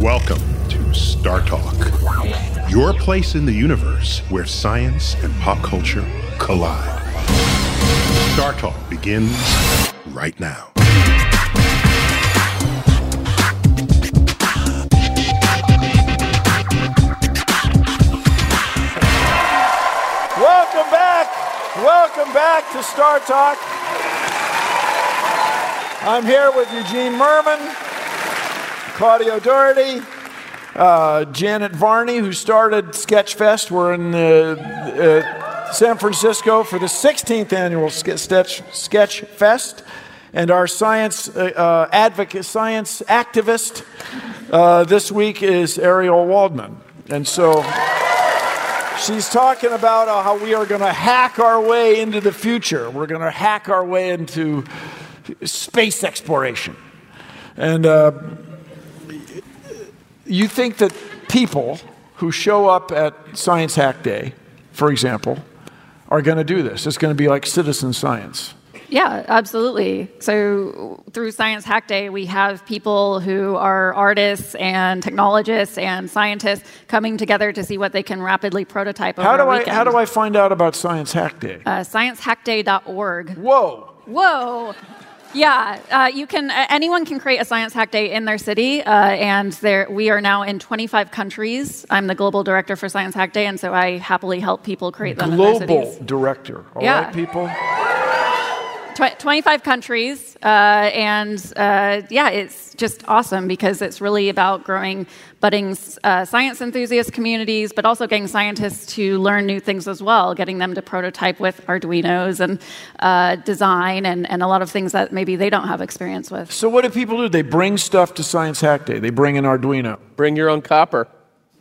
Welcome to Star Talk, your place in the universe where science and pop culture collide. Star Talk begins right now. Welcome back. Welcome back to Star Talk. I'm here with Eugene Mirman, Claudia O'Doherty, uh, Janet Varney, who started Sketchfest. We're in uh, uh, San Francisco for the 16th annual Sketch, Sketch. And our science uh, uh, advocate, science activist this week is Ariel Waldman. And so. She's talking about uh, how we are going to hack our way into the future. We're going to hack our way into space exploration. And uh, you think that people who show up at Science Hack Day, for example, are going to do this? It's going to be like citizen science. Yeah, absolutely. So through Science Hack Day, we have people who are artists and technologists and scientists coming together to see what they can rapidly prototype over How do I how do I find out about Science Hack Day? Uh, ScienceHackDay.org. Whoa! Whoa. Yeah, uh, you can. Uh, anyone can create a science hack day in their city, uh, and there we are now in 25 countries. I'm the global director for Science Hack Day, and so I happily help people create them Global director. All right, Yeah. people. Tw- 25 countries, uh, and uh, yeah, it's just awesome because it's really about growing budding uh, science enthusiast communities, but also getting scientists to learn new things as well, getting them to prototype with Arduinos and uh, design and, and a lot of things that maybe they don't have experience with. So what do people do? They bring stuff to Science Hack Day. They bring an Arduino. Bring your own copper.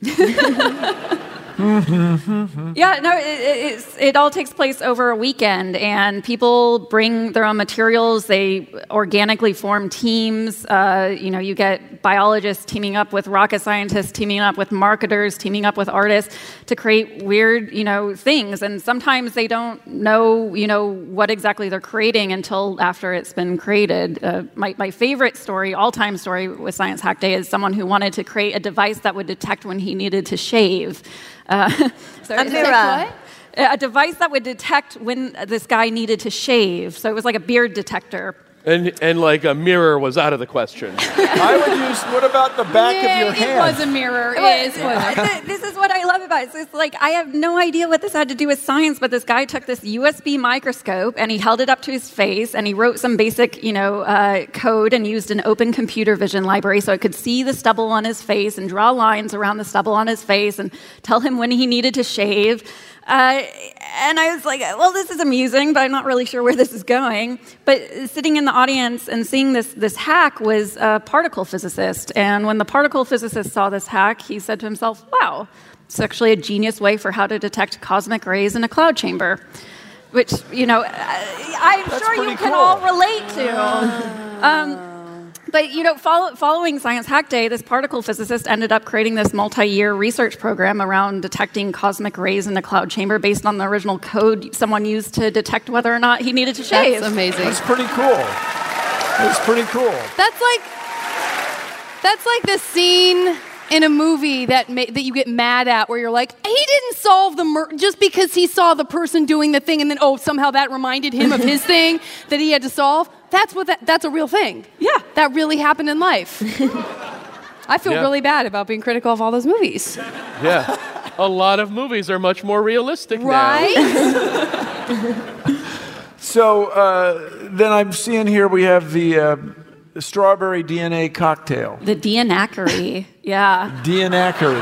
Yeah, no, it, it, all takes place over a weekend, and people bring their own materials. They organically form teams. Uh, you know, you get biologists teaming up with rocket scientists, teaming up with marketers, teaming up with artists to create weird, you know, things. And sometimes they don't know, you know, what exactly they're creating until after it's been created. Uh, my, my favorite story, all-time story with Science Hack Day, is someone who wanted to create a device that would detect when he needed to shave. Uh, so A mirror. a device that would detect when this guy needed to shave. So it was like a beard detector. And, and like a mirror was out of the question. I would use. What about the back of your hand? it was a mirror. It is. Th- this is what I love about it. So it's like I have no idea what this had to do with science, but this guy took this USB microscope and he held it up to his face and he wrote some basic, you know, uh, code and used an open computer vision library so it could see the stubble on his face and draw lines around the stubble on his face and tell him when he needed to shave. Uh, and I was like, well, this is amusing, but I'm not really sure where this is going. But sitting in the audience and seeing this, this hack was a particle physicist. And when the particle physicist saw this hack, he said to himself, wow, it's actually a genius way for how to detect cosmic rays in a cloud chamber. Which, you know, I'm That's sure you can cool. all relate to. Um, but you know, follow, following Science Hack Day, this particle physicist ended up creating this multi-year research program around detecting cosmic rays in a cloud chamber based on the original code someone used to detect whether or not he needed to shave. That's amazing. That's pretty cool. That's pretty cool. That's like that's like the scene in a movie that ma- that you get mad at, where you're like, he didn't solve the mur- just because he saw the person doing the thing, and then oh, somehow that reminded him of his thing that he had to solve. That's what that, that's a real thing. Yeah. that really happened in life. I feel Yeah. really bad about being critical of all those movies. Yeah. A lot of movies are much more realistic now. Right? So uh, then I'm seeing here we have the, uh, the strawberry DNA cocktail. the DNAquiri, yeah. DNAquiri.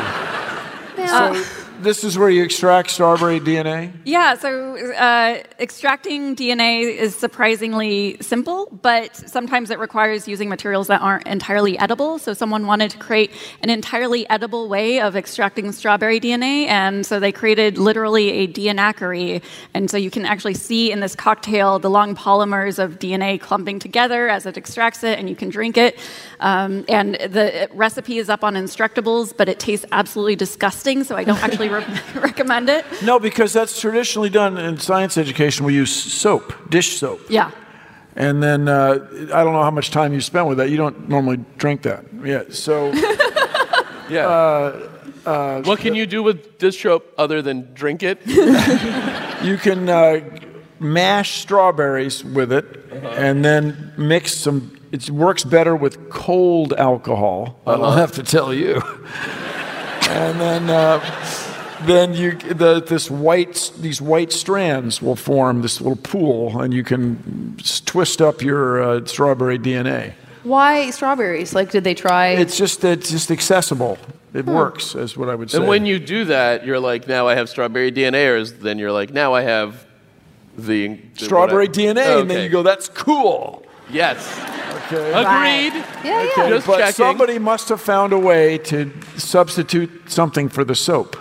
Uh, So this is where you extract strawberry DNA. Yeah, so uh, extracting DNA is surprisingly simple, but sometimes it requires using materials that aren't entirely edible. So someone wanted to create an entirely edible way of extracting strawberry DNA, and so they created literally a DNAquiri. And so you can actually see in this cocktail the long polymers of DNA clumping together as it extracts it, and you can drink it. Um, and the recipe is up on Instructables, but it tastes absolutely disgusting, so I don't actually re- recommend it. No, because that's traditionally done in science education. We use soap, dish soap. Yeah. And then uh, I don't know how much time you spent with that. You don't normally drink that. Yeah. So Yeah. what can you do with this soap other than drink it? You can uh, mash strawberries with it and then mix some. It works better with cold alcohol. I don't have to tell you. and then, uh, then you the, this white these white strands will form this little pool, and you can twist up your uh, strawberry DNA. Why strawberries? Like, did they try? It's just it's just accessible. It works, is what I would say. and when you do that, you're like, now I have strawberry DNA, or is, then you're like, now I have the, the strawberry what I- DNA, and then you go, "That's cool." Yes. Okay. Agreed. yeah, yeah. Okay, Just but checking. somebody must have found a way to substitute something for the soap.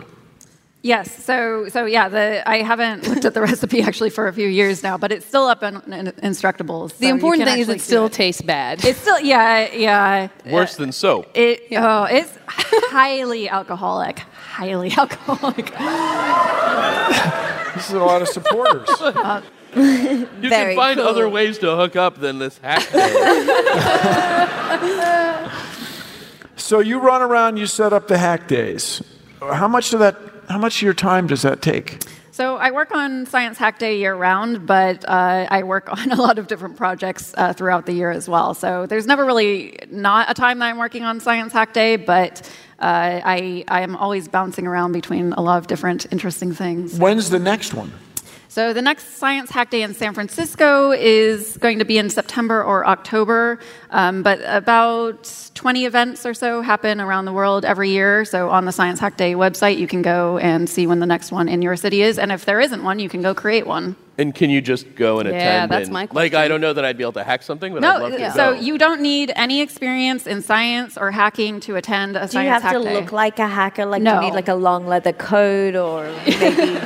Yes. So, so yeah, the, I haven't looked at the recipe actually for a few years now, but it's still up in, in Instructables. so the important thing is it still it. tastes bad. It's still, yeah, yeah. Worse than soap. It, oh, it's highly alcoholic. Highly alcoholic. This is a lot of supporters. Uh, you can find cool. other ways to hook up than this hack day. so you run around, you set up the hack days. How much of that? How much of your time does that take? So I work on Science Hack Day year round, but uh, I work on a lot of different projects uh, throughout the year as well. So there's never really not a time that I'm working on Science Hack Day, but uh, I, I am always bouncing around between a lot of different interesting things. When's the next one? So the next Science Hack Day in San Francisco is going to be in September or October, um, but about 20 events or so happen around the world every year. So on the Science Hack Day website, you can go and see when the next one in your city is, and if there isn't one, you can go create one. and can you just go and Yeah, attend? that's and- my question. Like, I don't know that I'd be able to hack something, but I'd No, love to so go. you don't need any experience in science or hacking to attend a Do science hack day. you have to Day. look like a hacker? Like No. you need like a long leather coat or maybe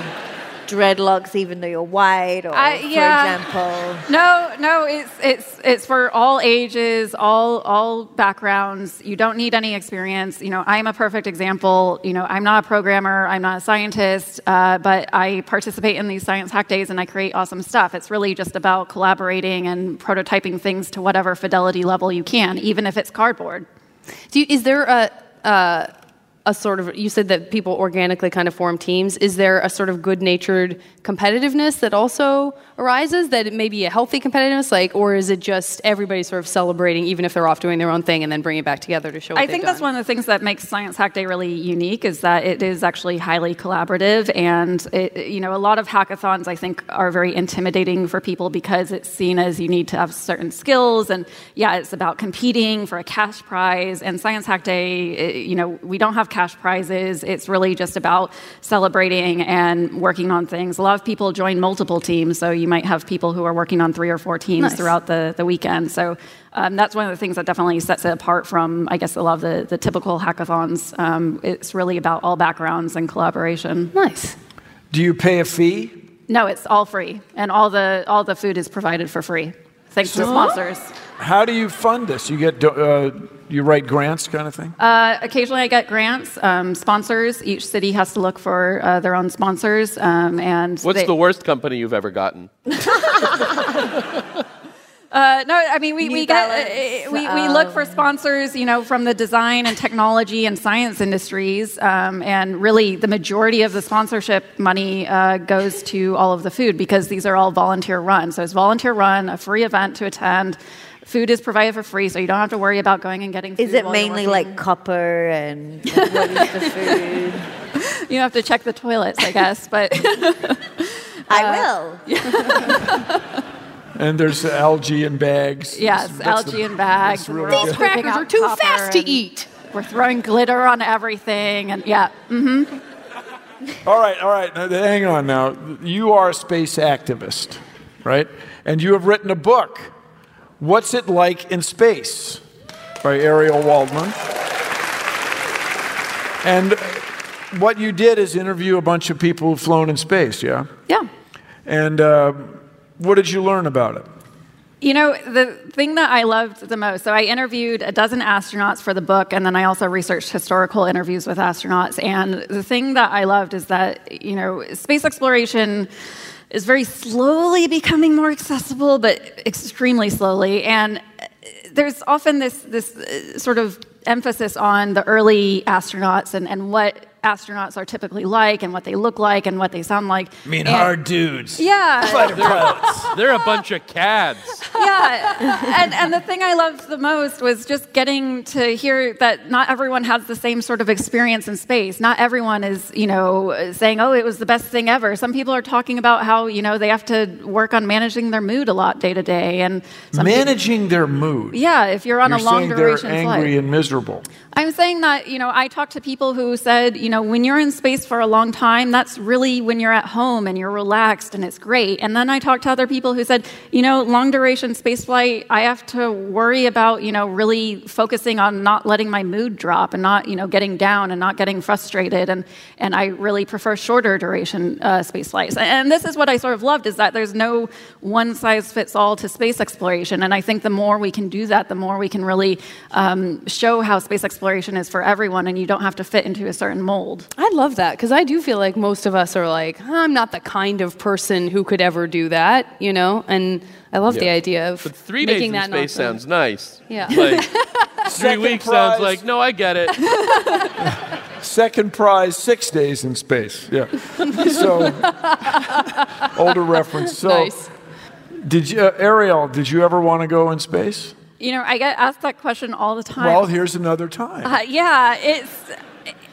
dreadlocks, even though you're white, or I- yeah. for example. No, no, it's it's it's for all ages, all all backgrounds. You don't need any experience. You know, I'm a perfect example. You know, I'm not a programmer, I'm not a scientist, uh, but I participate in these science hack days and I create awesome stuff. It's really just about collaborating and prototyping things to whatever fidelity level you can, even if it's cardboard. Do you, is there a, uh, a sort of, you said that people organically kind of form teams. Is there a sort of good natured competitiveness that also arises, that it may be a healthy competitiveness, like, or is it just everybody sort of celebrating, even if they're off doing their own thing, and then bringing it back together to show what I think that's done? one of the things that makes Science Hack Day really unique is that it is actually highly collaborative, and it, you know a lot of hackathons I think are very intimidating for people because it's seen as you need to have certain skills, and yeah, it's about competing for a cash prize. And Science Hack Day, it- you know, we don't have cash prizes. It's really just about celebrating and working on things. A lot of people join multiple teams, so you might have people who are working on three or four teams Nice. throughout the, the weekend. So um, that's one of the things that definitely sets it apart from, I guess, a lot of the, the typical hackathons. Um, it's really about all backgrounds and collaboration. Nice. Do you pay a fee? No, it's all free, and all the all the food is provided for free, thanks to sponsors. How do you fund this? You get uh, you write grants, kind of thing. Uh, occasionally, I get grants, um, sponsors. Each city has to look for uh, their own sponsors, um, and What's they- the worst company you've ever gotten? Uh, no, I mean we, New we get uh, we, we look for sponsors, you know, from the design and technology and science industries, um, and really the majority of the sponsorship money uh, goes to all of the food because these are all volunteer run. So it's volunteer run, a free event to attend. Food is provided for free, so you don't have to worry about going and getting. Food Is it while you're mainly like copper and and what is the food? You have to check the toilets, I guess, but I will. And there's algae in bags. yes, That's- that's algae the- in bags. really We're good. These crackers are too fast to eat. We're throwing glitter on everything, and yeah. Mm-hmm. All right, all right. Now, hang on now. You are a space activist, right? And you have written a book. What's it like in space? By Ariel Waldman. And what you did is interview a bunch of people who've flown in space, yeah? Yeah. And uh, what did you learn about it? You know, the thing that I loved the most, so I interviewed a dozen astronauts for the book, and then I also researched historical interviews with astronauts. And the thing that I loved is that, you know, space exploration is very slowly becoming more accessible, but extremely slowly. And there's often this, this uh, sort of emphasis on the early astronauts and, and what astronauts are typically like and what they look like and what they sound like. I mean, And- hard dudes. Yeah. Fighter pilots. They're a bunch of cads. yeah. And, and the thing I loved the most was just getting to hear that not everyone has the same sort of experience in space. Not everyone is, you know, saying, oh, it was the best thing ever. Some people are talking about how, you know, they have to work on managing their mood a lot day to day. And some people- Managing their mood. yeah, if you're on You're a long saying duration they're flight. angry and miserable. I'm saying that, you know, I talked to people who said, you know, when you're in space for a long time, that's really when you're at home and you're relaxed and it's great. And then I talked to other people who said, you know, long duration space flight, I have to worry about, you know, really focusing on not letting my mood drop and not, you know, getting down and not getting frustrated. And, and I really prefer shorter duration uh, space flights. And this is what I sort of loved is that there's no one size fits all to space exploration. And I think the more we can do that, the more we can really um, show how space exploration is for everyone and you don't have to fit into a certain mold. I love that because I do feel like most of us are like, I'm not the kind of person who could ever do that, you know? And I love the idea of But three days in that space nonsense. sounds nice. Yeah. Like, three Second weeks prize. sounds like, no, I get it. Second prize, six days in space. Yeah. So, older reference. So, nice. did you, uh, Ariel? Did you ever want to go in space? You know, I get asked that question all the time. Well, here's another time. Uh, yeah, it's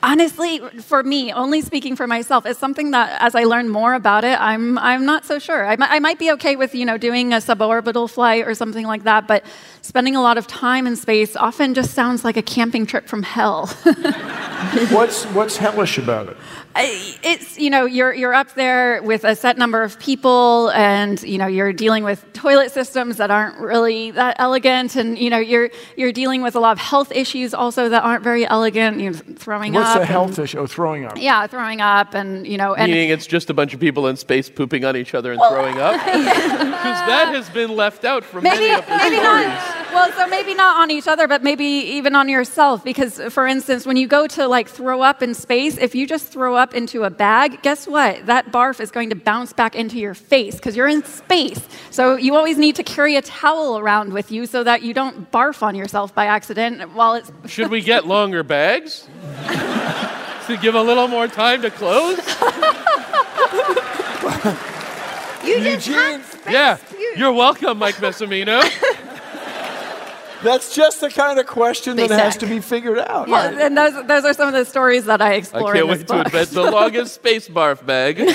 honestly for me, only speaking for myself, it's something that as I learn more about it, I'm I'm not so sure. I, I might be okay with you know doing a suborbital flight or something like that, but spending a lot of time in space often just sounds like a camping trip from hell. what's what's hellish about it? I- it's you know you're you're up there with a set number of people and you know you're dealing with toilet systems that aren't really that elegant and you know you're you're dealing with a lot of health issues also that aren't very elegant you know, throwing What's up the and- health issue? Oh, throwing up. yeah throwing up and you know and Meaning it's just a bunch of people in space pooping on each other and throwing up? Because that has been left out from maybe many of the maybe stories. not well so maybe not on each other but maybe even on yourself because for instance when you go to like throw up in space if you just throw up into a bag guess what that barf is going to bounce back into your face because you're in space so you always need to carry a towel around with you so that you don't barf on yourself by accident while it's Should we get longer bags? to give a little more time to close? You just Eugene, had space. Yeah. You're welcome, Mike Massimino. That's just the kind of question that Space has to be figured out. well, and those, those are some of the stories that I I explore can't in this wait to invent the longest space barf bag.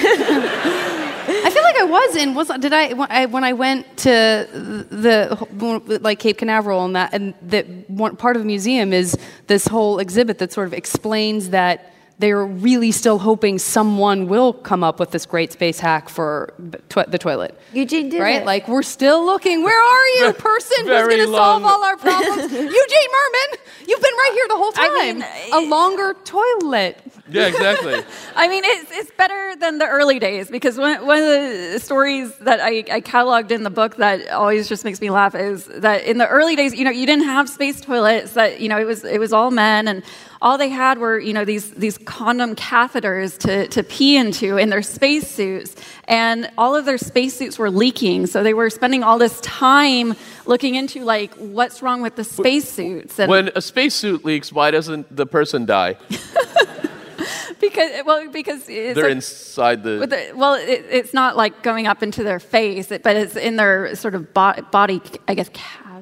I feel like I was in. Was did I when I, when I went to the like Cape Canaveral and that and that one part of the museum is this whole exhibit that sort of explains that they're really still hoping someone will come up with this great space hack for to- the toilet. Eugene did Right? it. Like we're still looking. Where are you, person who's going to solve all our problems? Eugene Mirman, you've been right here the whole time. I mean, a longer toilet. yeah, exactly. I mean, it's, it's better than the early days because one, one of the stories that I, I cataloged in the book that always just makes me laugh is that in the early days, you know, you didn't have space toilets. That you know, it was it was all men, and all they had were you know these these condom catheters to to pee into in their spacesuits, and all of their spacesuits were leaking. So they were spending all this time looking into like what's wrong with the spacesuits, and When a spacesuit leaks, why doesn't the person die? because well because it's They're a- inside the. The, well, it, it's not like going up into their face, it- but it's in their sort of bo- body, I guess.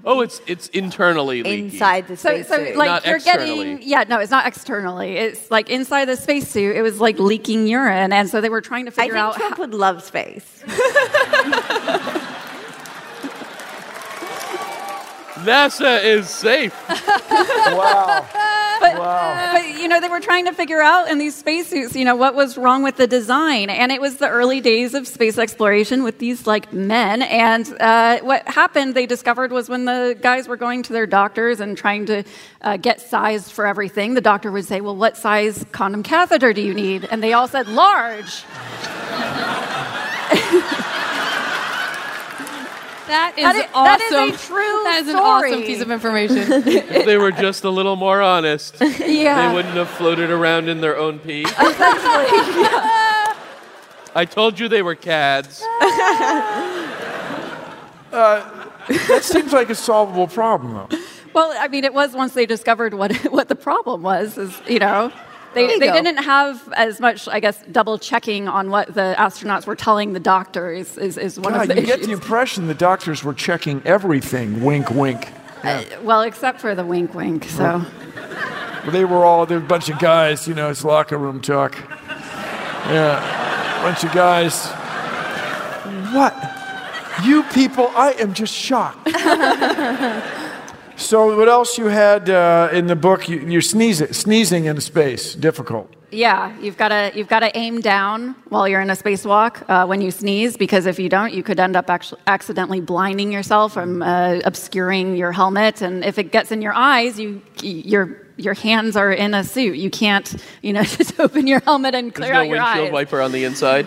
Cavity. Oh, it's it's internally leaky. inside the So, so like Not you're externally. getting, yeah, no, it's not externally. It's like inside the spacesuit, it was like leaking urine, and so they were trying to I figure think out. Trump how- would love space. NASA is safe. Wow. but, Wow. but you know, they were trying to figure out in these spacesuits, you know, what was wrong with the design, and it was the early days of space exploration with these like men. And uh, what happened, they discovered, was when the guys were going to their doctors and trying to uh, get sized for everything, the doctor would say, "Well, what size condom catheter do you need?" And they all said large. That is That is- awesome. that is a true That is an story. awesome piece of information. If they were just a little more honest, Yeah. they wouldn't have floated around in their own pee. I told you they were cads. Uh, that seems like a solvable problem, though. Well, I mean, it was once they discovered what what the problem was. Is you know. They, they go. didn't have as much, I guess, double checking on what the astronauts were telling the doctors is, is one God, of the you issues. get the impression the doctors were checking everything. Wink, wink. Uh, well, except for the wink wink. So They were all there were a bunch of guys. You know, it's locker room talk. Yeah, bunch of guys. What? You people? I am just shocked. so, what else you had uh, in the book? You, you're sneezing, sneezing in space. Difficult. yeah, you've got to you've got to aim down while you're in a spacewalk uh, when you sneeze, because if you don't, you could end up actually accidentally blinding yourself from uh, obscuring your helmet, and if it gets in your eyes, you your your hands are in a suit. You can't, you know, just open your helmet and There's clear no out your windshield eyes. wiper on the inside.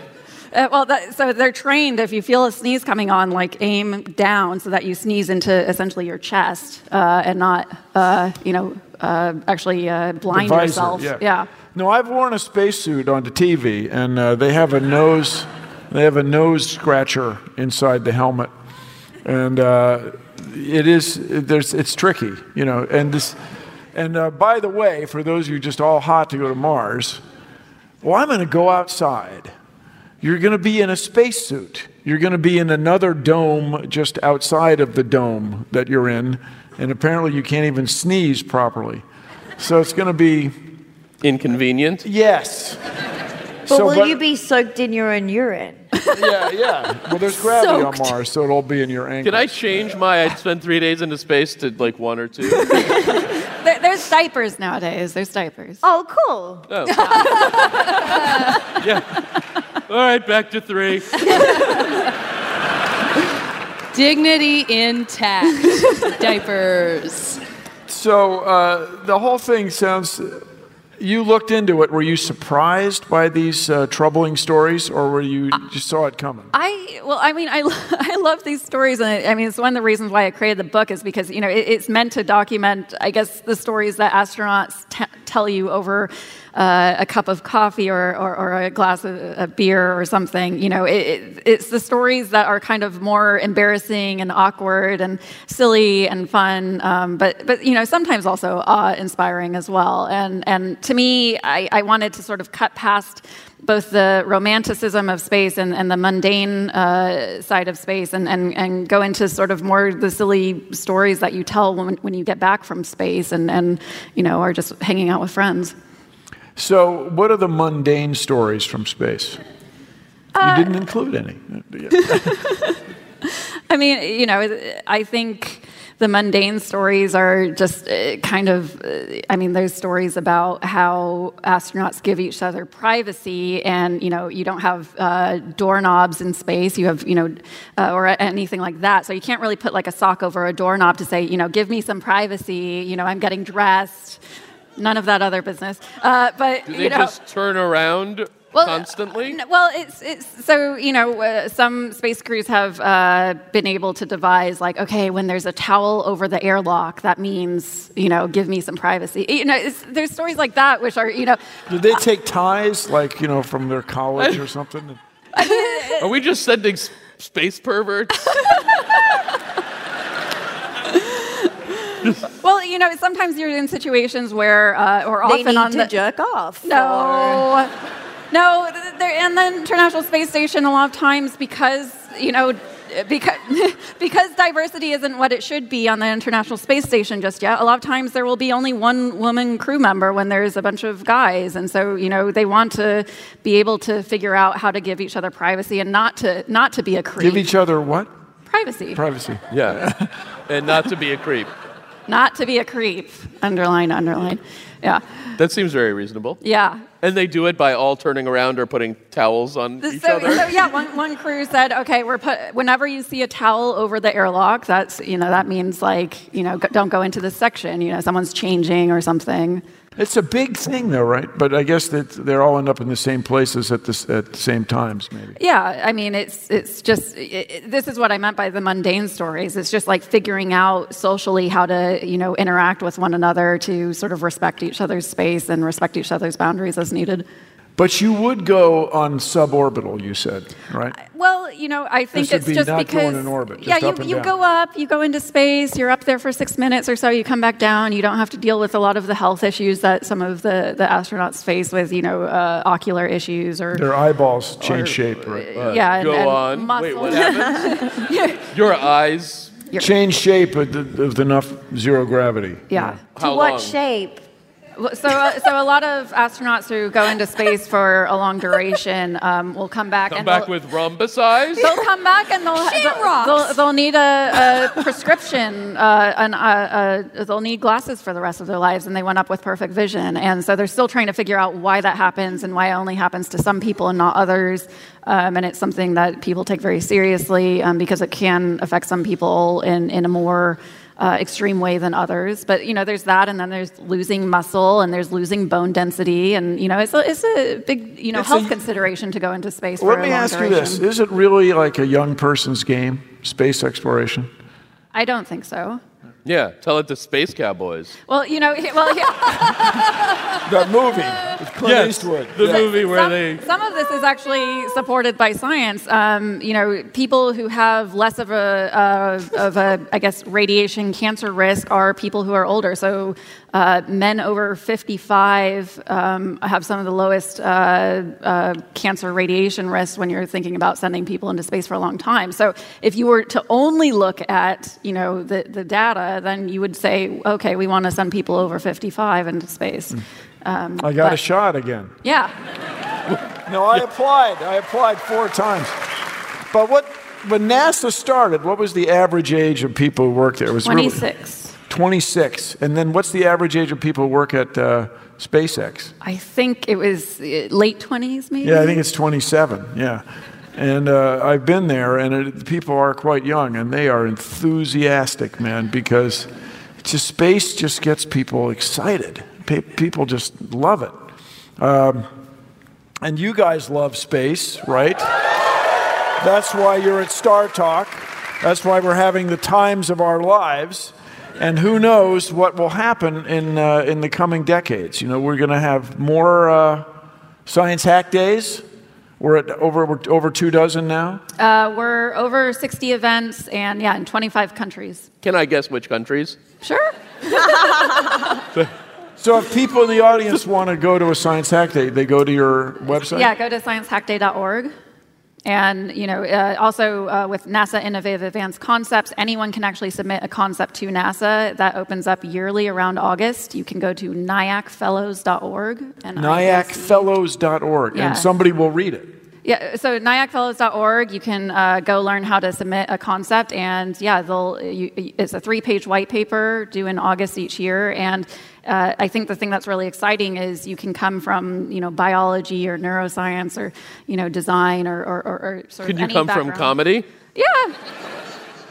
Uh, well, that, so they're trained. If you feel a sneeze coming on, like aim down so that you sneeze into essentially your chest uh, and not, uh, you know, uh, actually uh, blind visor, yourself. Yeah. No, I've worn a spacesuit onto TV, and uh, they have a nose. They have a nose scratcher inside the helmet, and uh, it is there's it's tricky, you know. And this, and uh, by the way, for those of you just all hot to go to Mars, well, I'm going to go outside. You're going to be in a spacesuit. You're going to be in another dome just outside of the dome that you're in, and apparently you can't even sneeze properly. So it's going to be Inconvenient. Yes. But So, will but- you be soaked in your own urine? Yeah, yeah. Well, there's gravity Soaked. on Mars, so it'll be in your ankle. Can I change my? I'd spend three days into space to like one or two. There, there's diapers nowadays. There's diapers. Oh, cool. Oh. yeah. All right, back to three. Dignity intact. Diapers. So uh, the whole thing sounds. You looked into it. Were you surprised by these uh, troubling stories, or were you just saw it coming? I well, I mean, I, I love these stories, and I, I mean, it's one of the reasons why I created the book is because you know it, it's meant to document, I guess, the stories that astronauts t- tell you over uh, a cup of coffee or, or, or a glass of a beer or something. You know, it, it, it's the stories that are kind of more embarrassing and awkward and silly and fun, um, but but you know sometimes also awe-inspiring as well. And and to me, I, I wanted to sort of cut past both the romanticism of space and, and the mundane uh, side of space and, and, and go into sort of more the silly stories that you tell when, when you get back from space and, and you know are just hanging out with friends. So, what are the mundane stories from space? Uh, you didn't include any. I mean, you know, I think the mundane stories are just uh, kind of, uh, I mean, there's stories about how astronauts give each other privacy, and, you know, you don't have uh, doorknobs in space, you have, you know, uh, or anything like that. So you can't really put like a sock over a doorknob to say, you know, give me some privacy, you know, I'm getting dressed. None of that other business. Uh, but, Do you they know. just turn around Well, constantly? N- Well, it's, it's so you know uh, some space crews have uh, been able to devise like okay when there's a towel over the airlock that means you know give me some privacy you know it's, there's stories like that which are you know Did they take ties, like you know, from their college or something? Are we just sending space perverts? well you know sometimes you're in situations where uh, or They often need on to the jerk off. no no th- there and the international space station a lot of times because you know because, because diversity isn't what it should be on the International Space Station just yet, a lot of times there will be only one woman crew member when there's a bunch of guys. And so, you know, they want to be able to figure out how to give each other privacy and not to, not to be a creep. Give each other what? privacy. Privacy. yeah. And not to be a creep. Not to be a creep. Underline, underline. Yeah. That seems very reasonable. Yeah. And they do it by all turning around or putting towels on each so, other. so yeah, one, one crew said, okay, we're put, whenever you see a towel over the airlock, that's you know that means like you know don't go into this section. You know someone's changing or something. It's a big thing, though, right? But I guess that they're all end up in the same places at the, at the same times, maybe. Yeah, I mean it's it's just it- this is what I meant by the mundane stories. It's just like figuring out socially how to you know interact with one another to sort of respect each other's space and respect each other's boundaries as needed. But you would go on suborbital, you said, right? Well, you know, I think This it's be just because going in orbit, yeah, you, up you down. go up, you go into space, you're up there for six minutes or so, you come back down. You don't have to deal with a lot of the health issues that some of the, the astronauts face with, you know, uh, ocular issues or Their eyeballs change Or- shape, right? yeah, Go and on. muscle. Wait, what happens? Your eyes. Change shape with, the, with enough zero gravity. yeah. To How what long? shape? Well, So, uh, so a lot of astronauts who go into space for a long duration um, will come back Come and back with rhombus eyes. They'll come back and they'll they'll, they'll, they'll need a, a prescription uh, and uh, uh, they'll need glasses for the rest of their lives, and they went up with perfect vision. And so they're still trying to figure out why that happens and why it only happens to some people and not others. Um, and it's something that people take very seriously um, because it can affect some people in in a more uh, extreme way than others. But you know, there's that, and then there's losing muscle, and there's losing bone density, and you know, it's a, it's a big you know It's health a- consideration to go into space. Let me ask duration. you this Is it really like a young person's game, space exploration? I don't think so. Yeah, tell it to Space Cowboys. Well, you know, he- well, he- That movie with Clint Eastwood. the Yeah. movie where some, they. some of this is actually supported by science. Um, you know, people who have less of a uh, of a, I guess, radiation cancer risk are people who are older. So, uh, men over 55 um, have some of the lowest uh, uh, cancer radiation risks when you're thinking about sending people into space for a long time. So, if you were to only look at you know the the data, then you would say, okay, we want to send people over 55 into space. Um, I got a shot again. Yeah. No, I applied. I applied four times. But what when NASA started, what was the average age of people who worked there? It was really- 26. 26. And then what's the average age of people who work at uh, SpaceX? I think it was uh, late 20s, maybe? Yeah, I think it's 27. Yeah. And uh, I've been there, and it, people are quite young, and they are enthusiastic, man, because just space just gets people excited. Pe- people just love it. Um, and you guys love space, right? That's why you're at Star Talk. That's why we're having the times of our lives. And who knows what will happen in, uh, in the coming decades? You know, we're going to have more uh, science hack days. We're at over, we're over two dozen now. Uh, we're over 60 events and, yeah, in 25 countries. Can I guess which countries? Sure. So if people in the audience want to go to a science hack day, they go to your website? Yeah, go to sciencehackday.org. And, you know, uh, also uh, with NASA Innovative Advanced Concepts, anyone can actually submit a concept to NASA. That opens up yearly around August. You can go to NIACfellows.org. And NIACfellows.org, Yeah. and somebody will read it. Yeah, so NIACfellows.org, you can uh, go learn how to submit a concept, and yeah, they'll. You, it's a three-page white paper due in August each year, and uh, I think the thing that's really exciting is you can come from you know biology or neuroscience or you know design or or, or, or sort Could of you any come from comedy? Yeah.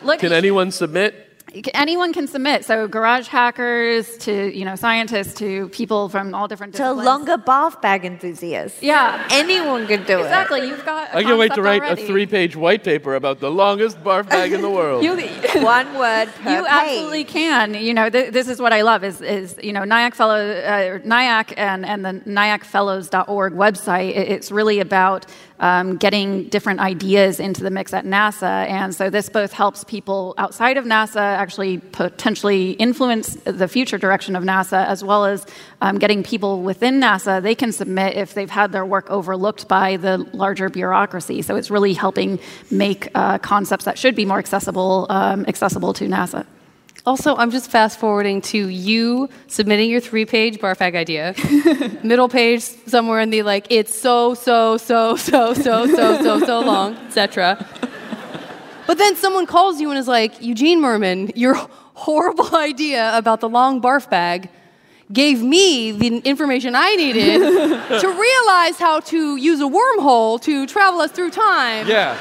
Look, Can anyone submit? Anyone can submit. So garage hackers to you know scientists to people from all different To disciplines. longer bath bag enthusiasts. Yeah. Anyone could do it. Exactly. You've got. I I can't wait to write a three-page white paper about the longest barf bag in the world. You. One word per you page. absolutely can. You know, th- this is what I love is, is you know, NIAC Fellow, uh, NIAC and, and the NIACfellows.org website. It, it's really about um, getting different ideas into the mix at NASA. And so this both helps people outside of NASA actually potentially influence the future direction of NASA, as well as um, getting people within NASA. They can submit if they've had their work overlooked by the larger bureaucracy. So it's really helping make uh, concepts that should be more accessible um, accessible to NASA. Also, I'm just fast forwarding to you submitting your three page barfag idea. Middle page somewhere in the like, it's so, so, so, so, so, so, so, so long, etc. But then someone calls you and is like, Eugene Mirman, your horrible idea about the long barf bag gave me the information I needed to realize how to use a wormhole to travel us through time yeah,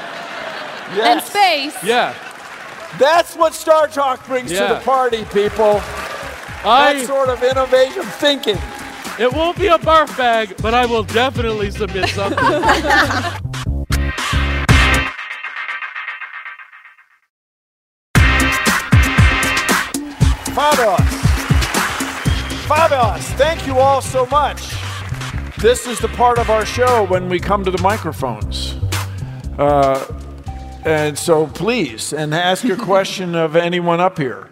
yes. and space. yeah. That's what Star Talk brings to the party, people. I. That sort of innovative thinking. It won't be a barf bag, but I will definitely submit something. Fabulous. Fabulous. Thank you all so much. this is the part of our show when we come to the microphones. Uh, and so please, and ask your question of anyone up here.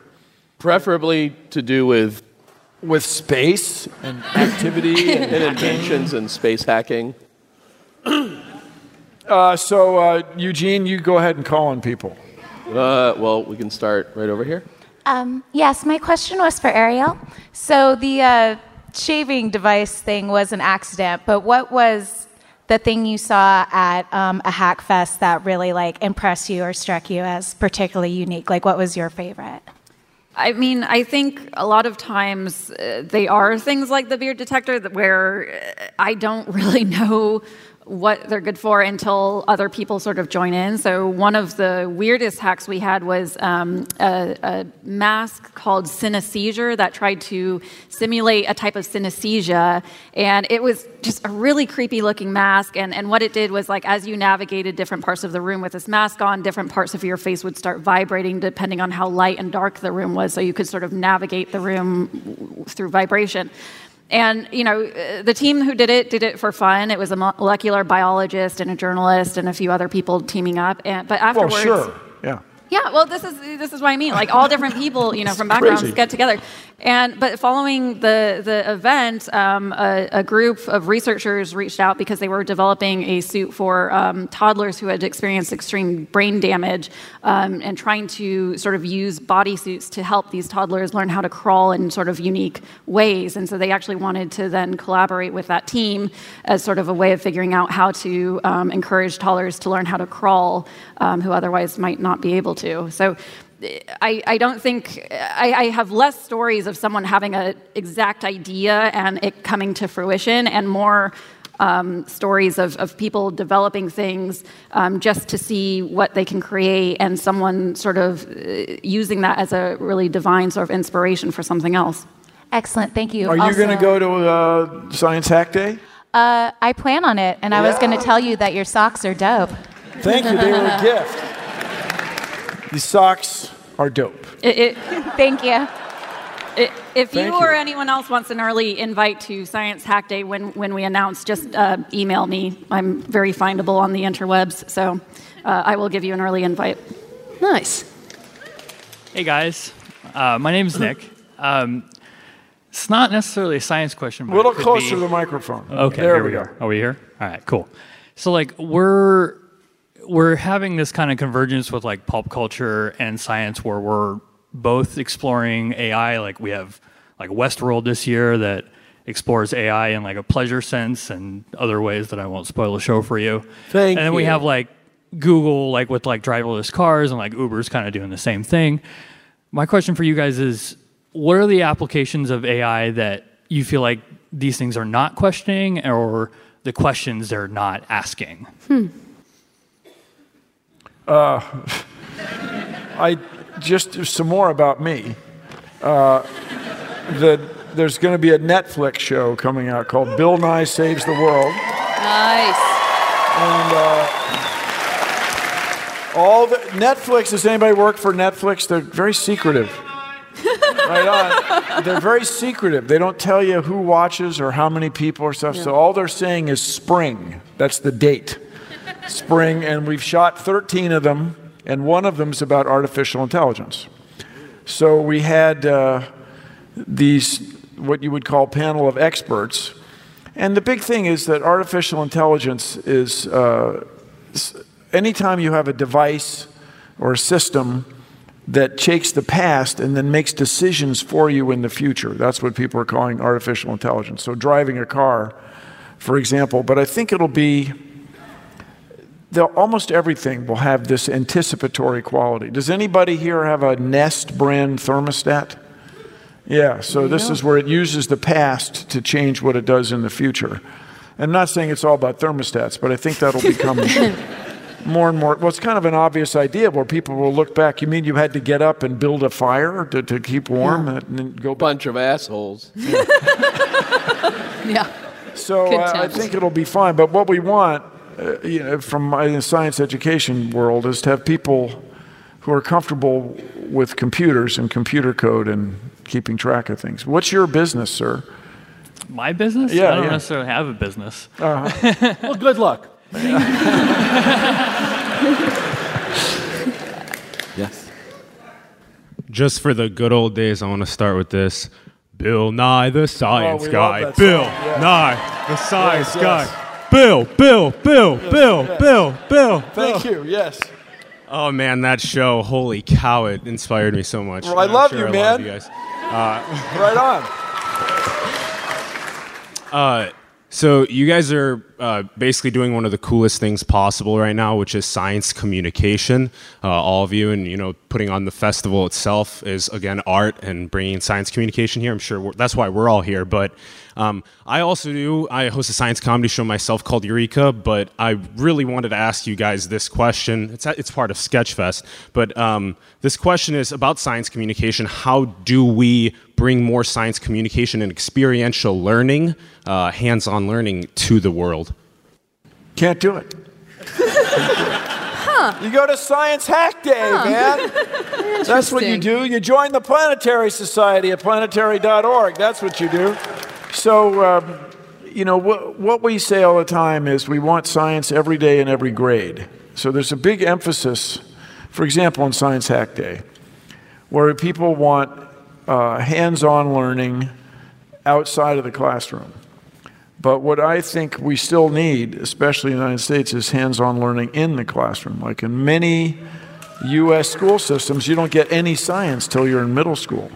Preferably to do with With space and activity and and inventions and space hacking. Uh, so, uh, Eugene, you go ahead and call on people. Uh, well, we can start right over here. Um, yes, my question was for Ariel. So the uh, shaving device thing was an accident, but what was the thing you saw at um, a hack fest that really like impressed you or struck you as particularly unique? Like, what was your favorite? I mean, I think a lot of times uh, they are things like the beard detector where uh, I don't really know what they're good for until other people sort of join in. So one of the weirdest hacks we had was um, a, a mask called synesthesia that tried to simulate a type of synesthesia, and it was just a really creepy looking mask. And, and what it did was like as you navigated different parts of the room with this mask on, different parts of your face would start vibrating depending on how light and dark the room was. So you could sort of navigate the room through vibration. And you know, uh, the team who did it did it for fun. It was a molecular biologist and a journalist and a few other people teaming up. And, but Well, afterwards, sure. Yeah. yeah, well, this is this is what I mean. Like all different people, you know, from backgrounds crazy. get together, and but following the the event, um, a, a group of researchers reached out because they were developing a suit for um, toddlers who had experienced extreme brain damage, um, and trying to sort of use bodysuits to help these toddlers learn how to crawl in sort of unique ways. And so they actually wanted to then collaborate with that team as sort of a way of figuring out how to um, encourage toddlers to learn how to crawl, um, who otherwise might not be able to. So. I, I don't think I, I have less stories of someone having an exact idea and it coming to fruition, and more um, stories of, of people developing things um, just to see what they can create, and someone sort of uh, using that as a really divine sort of inspiration for something else. Excellent, thank you. Are you Also- going to go to uh, Science Hack Day? Uh, I plan on it, and I was going to tell you that your socks are dope. Thank you. They were a gift. These socks are dope. It, it, Thank you. it, if Thank you or anyone else wants an early invite to Science Hack Day when, when we announce, just uh, email me. I'm very findable on the interwebs, so uh, I will give you an early invite. Nice. Hey guys, uh, my is Nick. Um, it's not necessarily a science question. But A little it could closer be- to the microphone. Okay, there here we we go. are. Are we here? All right, cool. So like we're we're having this kind of convergence with like pulp culture and science where we're both exploring AI. Like we have like Westworld this year that explores AI in like a pleasure sense and other ways that I won't spoil the show for you. Thank and then we have like Google like with like driverless cars and like Uber's kind of doing the same thing. My question for you guys is what are the applications of AI that you feel like these things are not questioning or the questions they're not asking? Hmm. I just some more about me. Uh, the, there's going to be a Netflix show coming out called Bill Nye Saves the World. Nice. And uh, all the Netflix, does anybody work for Netflix? They're very secretive. right on. They're very secretive. They don't tell you who watches or how many people or stuff. So all they're saying is spring. That's the date. Spring. And we've shot 13 of them, and one of them's about artificial intelligence. So we had uh, these, what you would call panel of experts. And the big thing is that artificial intelligence is uh, anytime you have a device or a system that takes the past and then makes decisions for you in the future. That's what people are calling artificial intelligence. So driving a car, for example, but I think it'll be almost everything will have this anticipatory quality. Does anybody here have a Nest brand thermostat? Yeah, so this is where it uses the past to change what it does in the future. I'm not saying it's all about thermostats, but I think that'll become more and more. Well, it's kind of an obvious idea where people will look back. You mean you had to get up and build a fire to, to keep warm and then go back? Bunch of assholes. Yeah. So uh, I think it'll be fine. But what we want, uh, you know, from my science education world, is to have people who are comfortable with computers and computer code and keeping track of things. What's your business, sir? My business? Yeah, I don't yeah. necessarily have a business. Well, good luck. yes. Just for the good old days, I want to start with this. Bill Nye, the science Oh, guy. Bill song, yes. Nye, the science yes. guy. Bill, Bill, Bill, Bill, yes. Bill, Bill. Thank you. Yes. Oh man, that show, holy cow, it inspired me so much. Well, I love sure you, lot man. you guys. Right on. Uh, so you guys are uh, basically doing one of the coolest things possible right now, which is science communication. Uh, all of you, and you know, putting on the festival itself is again art and bringing science communication here. I'm sure we're, that's why we're all here. But um, I also do. I host a science comedy show myself called Eureka. But I really wanted to ask you guys this question. It's it's part of Sketchfest, but um, this question is about science communication. How do we bring more science communication and experiential learning, uh, hands-on learning to the world? Can't do it. You go to Science Hack Day, man. That's what you do. You join the Planetary Society at planetary.org. That's what you do. So, um, you know, what, what we say all the time is we want science every day in every grade. So there's a big emphasis, for example, on Science Hack Day, where people want uh, hands on learning outside of the classroom. But what I think we still need, especially in the United States, is hands on learning in the classroom. Like in many US school systems, you don't get any science till you're in middle school.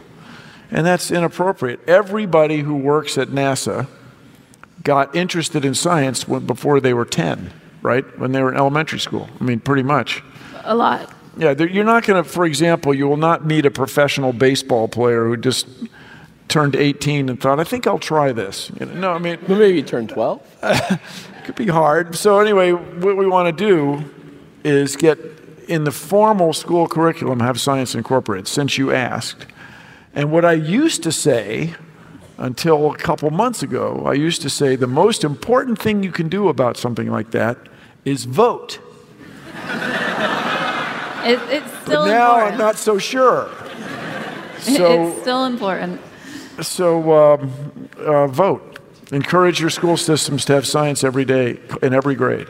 And that's inappropriate. Everybody who works at NASA got interested in science when, before they were 10, right? When they were in elementary school. I mean, pretty much. A lot. Yeah, you're not going to, for example, you will not meet a professional baseball player who just turned 18 and thought, I think I'll try this. You know, no, I mean, Well, maybe you turn 12. It could be hard. So anyway, what we want to do is get in the formal school curriculum have science incorporated. Since you asked, and what I used to say until a couple months ago, I used to say the most important thing you can do about something like that is vote. It, it's still But now important. I'm not so sure. So it's still important. so um, uh, vote. Encourage your school systems to have science every day in every grade.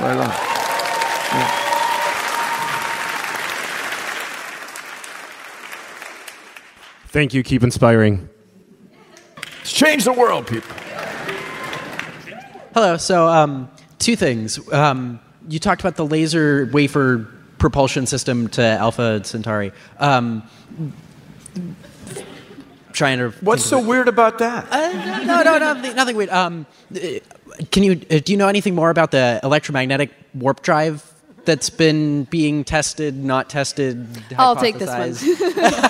Right on. Thank you. Keep inspiring. Let's change the world, people. Hello. So, um, two things. Um, you talked about the laser wafer propulsion system to Alpha Centauri. Um, trying to. What's so weird about that? Uh, no, no, no, nothing, nothing weird. Um, can you uh, do you know anything more about the electromagnetic warp drive that's been being tested, not tested? I'll take this one.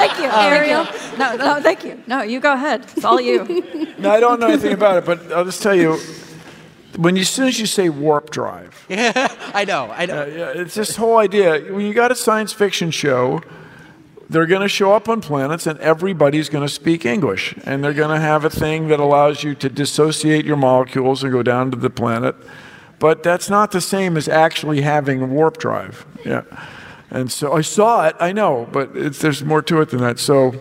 hypothesized? Thank you, Ariel. No, no, thank you. No, you go ahead. It's all you. No, I don't know anything about it, but I'll just tell you. When you, as soon as you say warp drive, I know, I know. uh, yeah, it's this whole idea. When you got a science fiction show, they're going to show up on planets, and everybody's going to speak English, and they're going to have a thing that allows you to dissociate your molecules and go down to the planet. But that's not the same as actually having a warp drive. Yeah, and so I saw it. I know, but it's, there's more to it than that. So.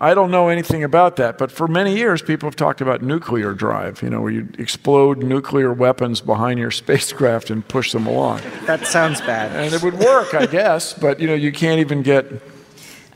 I don't know anything about that, but for many years, people have talked about nuclear drive, you know, where you explode nuclear weapons behind your spacecraft and push them along. That sounds bad. And it would work, I guess, but, you know, you can't even get.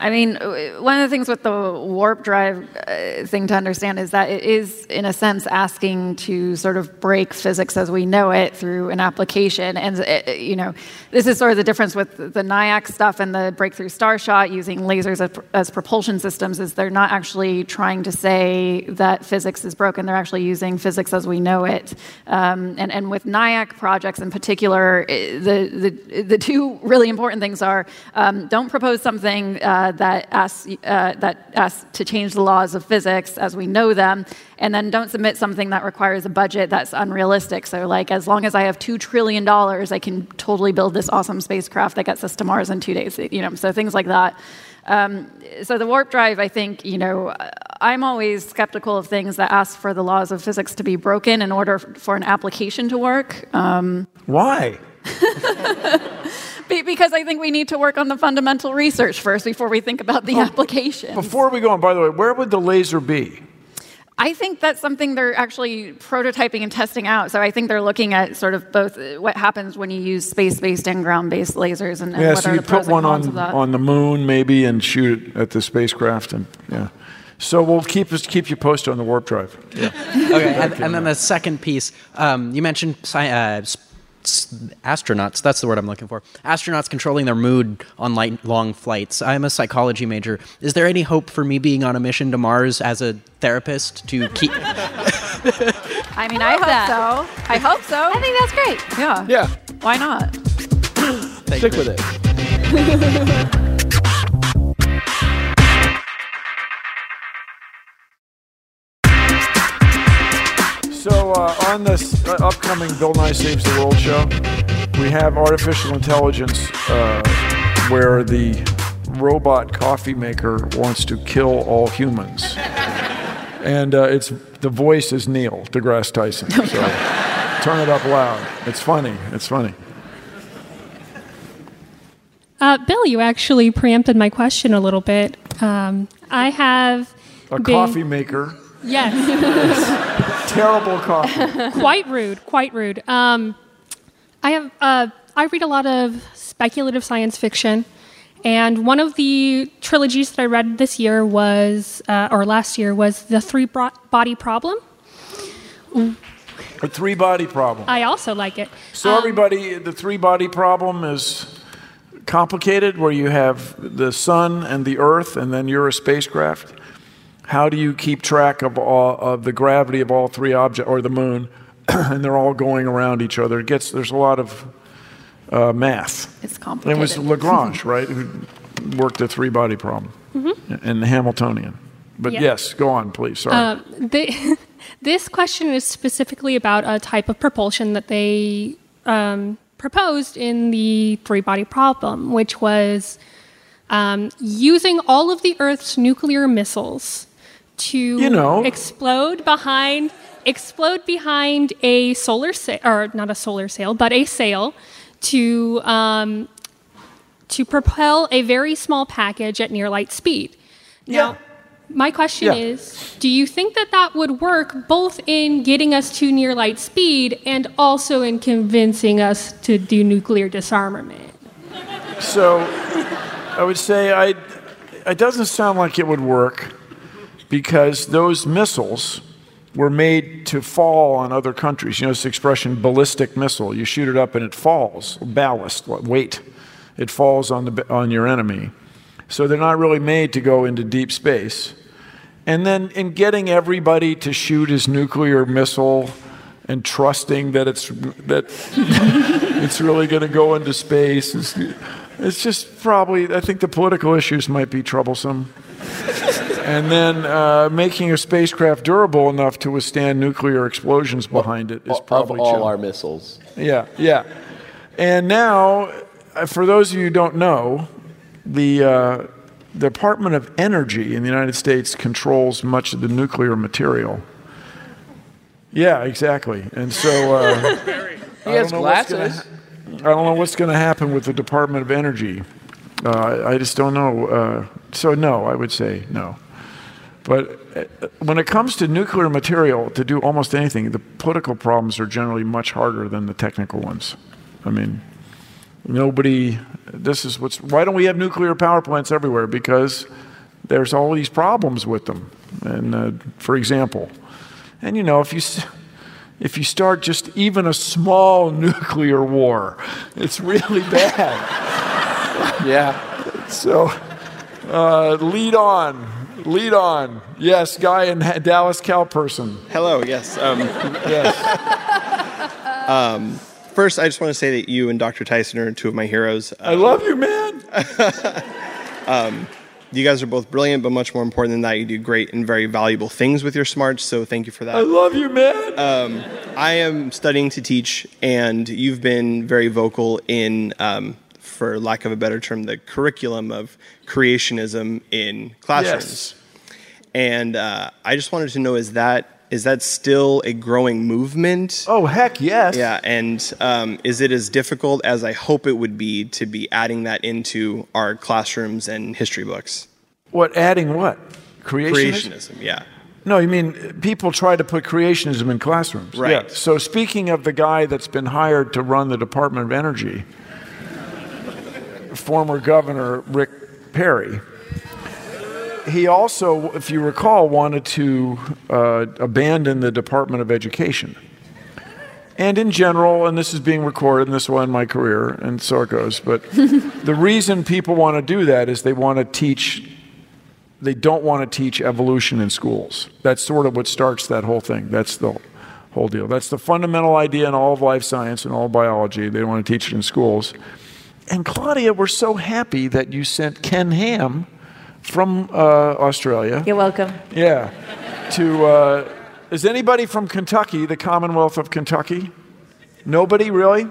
I mean, uh, one of the things with the warp drive uh, thing to understand is that it is, in a sense, asking to sort of break physics as we know it through an application. And, uh, you know, this is sort of the difference with the NIAC stuff and the breakthrough starshot using lasers as, as propulsion systems is they're not actually trying to say that physics is broken. They're actually using physics as we know it. Um, and, and with NIAC projects in particular, the, the, the two really important things are um, don't propose something uh, that asks uh, that asks to change the laws of physics as we know them, and then don't submit something that requires a budget that's unrealistic. So, like, as long as I have two trillion dollars, I can totally build this awesome spacecraft that gets us to Mars in two days. You know, so things like that. Um, so the warp drive, I think, you know, I'm always skeptical of things that ask for the laws of physics to be broken in order for an application to work. Um, Why? be- because I think we need to work on the fundamental research first before we think about the application. Before we go on, by the way, where would the laser be? I think that's something they're actually prototyping and testing out. So I think they're looking at sort of both uh, what happens when you use space-based and ground-based lasers, and, and Yeah, what so are you the pros put one on on the moon maybe and shoot it at the spacecraft and yeah. So we'll keep us keep you posted on the warp drive. Yeah. okay, and, and then the second piece, um, you mentioned uh, s- s- astronauts. That's the word I'm looking for. Astronauts controlling their mood on light, long flights. I'm a psychology major. Is there any hope for me being on a mission to Mars as a therapist to keep? I mean, I hope that. so. I hope so. I think that's great. Yeah. Yeah. Why not? Stick with it. So uh, on this uh, upcoming Bill Nye Saves the World show, we have artificial intelligence uh, where the robot coffee maker wants to kill all humans, and uh, it's the voice is Neil deGrasse Tyson. So turn it up loud. It's funny. It's funny. Uh, Bill, you actually preempted my question a little bit. Um, I have A been- coffee maker. Yes. Terrible coffee. quite rude. Quite rude. Um, I have. Uh, I read a lot of speculative science fiction, and one of the trilogies that I read this year was, uh, or last year, was the Three Body Problem. A three body problem. I also like it. So everybody, the three body problem is complicated, where you have the sun and the earth, and then you're a spacecraft. How do you keep track of all of the gravity of all three objects, or the moon, and they're all going around each other? It gets there's a lot of uh, math. It's complicated. It was Lagrange, right, who worked the three body problem, and the Hamiltonian. But Yeah. yes, go on, please. Sorry. Um, the, this question is specifically about a type of propulsion that they um, proposed in the three body problem, which was um, using all of the Earth's nuclear missiles to You know. explode behind explode behind a solar sail or not a solar sail but a sail to um, to propel a very small package at near light speed now my question Yeah. is do you think that that would work both in getting us to near light speed and also in convincing us to do nuclear disarmament So I would say I, it doesn't sound like it would work because those missiles were made to fall on other countries. You know this expression ballistic missile. You shoot it up and it falls. Ballast, weight. It falls on, the, on your enemy. So they're not really made to go into deep space. And then in getting everybody to shoot his nuclear missile and trusting that it's that it's really going to go into space is it's just probably I think the political issues might be troublesome. And then uh, making a spacecraft durable enough to withstand nuclear explosions behind it is probably of probably all challenging. our missiles. Yeah, yeah. And now, uh, for those of you who don't know, the uh, Department of Energy in the United States controls much of the nuclear material. Yeah, exactly. And so uh, He I has don't know what's gonna glasses. ha- I don't know what's going to happen with the Department of Energy. Uh, I just don't know. Uh, so no, I would say no. But uh, when it comes to nuclear material, to do almost anything, the political problems are generally much harder than the technical ones. I mean, nobody. This is what's. Why don't we have nuclear power plants everywhere? Because there's all these problems with them. And uh, for example, and you know, if you if you start just even a small nuclear war, it's really bad. yeah. So, uh, lead on, lead on. Yes, guy in Dallas, Cal person. Hello, yes. Um, yes. um, first, I just want to say that you and Dr. Tyson are two of my heroes. I love you, man. um, you guys are both brilliant, but much more important than that, you do great and very valuable things with your smarts. So thank you for that. I love you, man. Um, I am studying to teach, and you've been very vocal in, um, for lack of a better term, the curriculum of creationism in classrooms. And uh, I just wanted to know: is that is that still a growing movement? Oh heck yes! Yeah, and um, is it as difficult as I hope it would be to be adding that into our classrooms and history books? What? Adding what? Creationism. Creationism, yeah. No, you mean people try to put creationism in classrooms. Right. Yeah. So speaking of the guy that's been hired to run the Department of Energy, former Governor Rick Perry, he also, if you recall, wanted to uh, abandon the Department of Education. And in general, and this is being recorded, and this will end my career, and so it goes. But the reason people want to do that is they want to teach, they don't want to teach evolution in schools. That's sort of what starts that whole thing. That's the whole deal. That's the fundamental idea in all of life science and all of biology. They don't want to teach it in schools. And Claudia, we're so happy that you sent Ken Ham from uh, Australia. You're welcome. Yeah. To uh, is anybody from Kentucky, the Commonwealth of Kentucky? Nobody really?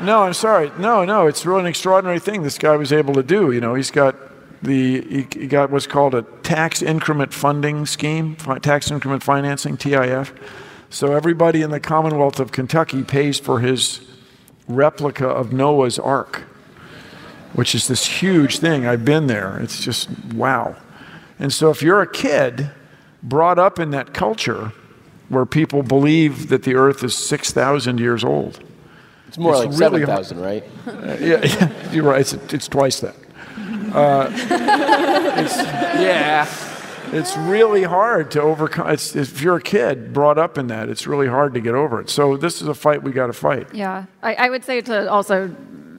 No, I'm sorry. No, no, it's really an extraordinary thing this guy was able to do. You know, he's got the he, he got what's called a tax increment funding scheme, tax increment financing (TIF). So everybody in the Commonwealth of Kentucky pays for his replica of Noah's Ark which is this huge thing. I've been there. It's just wow. And so if you're a kid brought up in that culture where people believe that the earth is 6,000 years old, It's more like really 7,000, right? Uh, yeah, yeah, you're right. It's, it's twice that. Uh, it's, yeah. It's really hard to overcome. It's, if you're a kid brought up in that, it's really hard to get over it. So this is a fight we got to fight. Yeah, I, I would say to also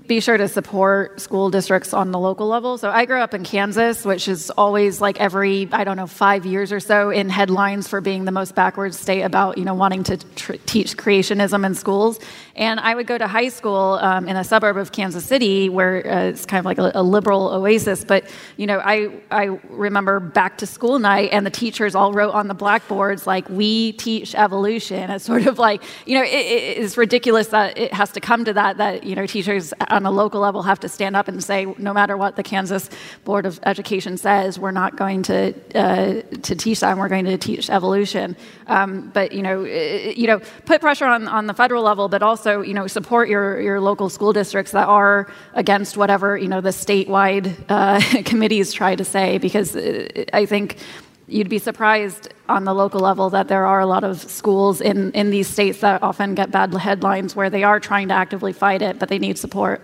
be sure to support school districts on the local level. So I grew up in Kansas, which is always like every I don't know five years or so in headlines for being the most backwards state about you know wanting to tr- teach creationism in schools. And I would go to high school um, in a suburb of Kansas City where uh, it's kind of like a, a liberal oasis. But you know I I remember back to school night and the teachers all wrote on the blackboards like we teach evolution. It's sort of like you know it, it, it's ridiculous that it has to come to that that you know teachers on a local level have to stand up and say, no matter what the Kansas Board of Education says, we're not going to uh, to teach that. We're going to teach evolution. Um, but you know, you know, put pressure on, on the federal level, but also you know, support your your local school districts that are against whatever you know the statewide uh, committees try to say, because uh, I think you'd be surprised on the local level that there are a lot of schools in, in these states that often get bad headlines where they are trying to actively fight it, but they need support.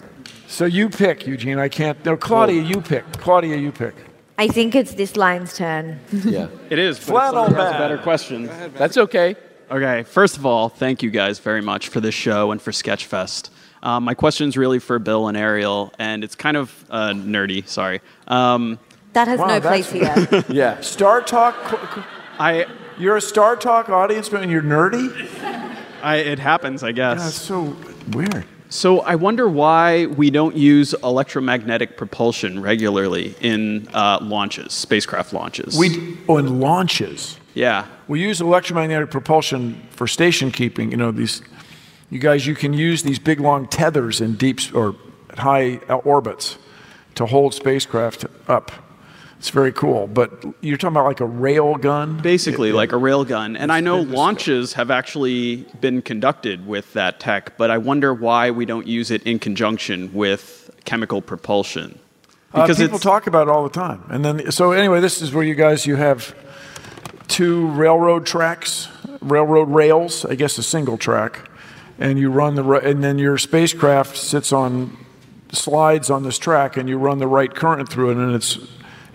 So you pick, Eugene. I can't. No, Claudia, you pick. Claudia, you pick. I think it's this line's turn. Yeah. It is. But if Flannel has a better question. That's okay. Okay. First of all, thank you guys very much for this show and for Sketchfest. Um, my question is really for Bill and Ariel, and it's kind of uh, nerdy. Sorry. Um, That has Wow, no place here. Yeah. Star Talk. I. You're a Star Talk audience, but when you're nerdy. I, it happens, I guess. That's so weird. So I wonder why we don't use electromagnetic propulsion regularly in uh, launches, spacecraft launches. We oh, in launches. Yeah. We use electromagnetic propulsion for station keeping. You know these. You guys, you can use these big long tethers in deep or high orbits to hold spacecraft up. It's very cool. But you're talking about like a rail gun. Basically, like a rail gun. And I know launches have actually been conducted with that tech, but I wonder why we don't use it in conjunction with chemical propulsion. Uh, people talk about it all the time. And then, so anyway, this is where you guys you have two railroad tracks, railroad rails. I guess a single track, and you run the ra- and then your spacecraft sits on slides on this track, and you run the right current through it, and it's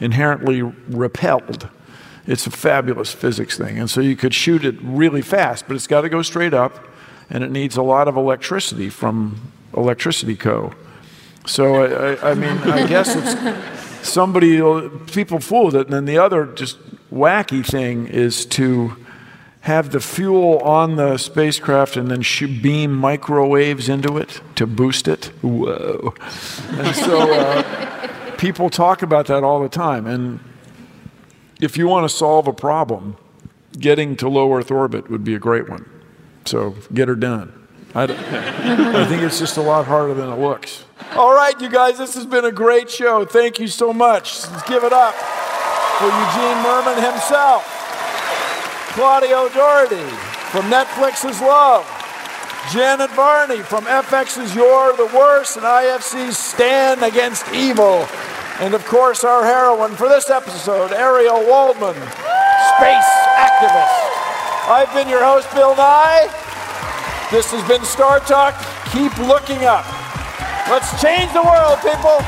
inherently repelled. It's a fabulous physics thing, and so you could shoot it really fast, but it's got to go straight up, and it needs a lot of electricity from Electricity Co. So I, I, I mean, I guess it's somebody people fool with it, and then the other just wacky thing is to have the fuel on the spacecraft and then beam microwaves into it to boost it. Whoa! And so uh, people talk about that all the time, and if you want to solve a problem, getting to low Earth orbit would be a great one. So get her done. I think it's just a lot harder than it looks. All right, you guys, this has been a great show. Thank you so much. Let's give it up for Eugene Mirman himself, Claudia O'Doherty from Netflix's Love, Janet Varney from FX's You're the Worst, and IFC's Stand Against Evil. And of course, our heroine for this episode, Ariel Waldman, space activist. I've been your host, Bill Nye. This has been Star Talk. Keep looking up. Let's change the world, people.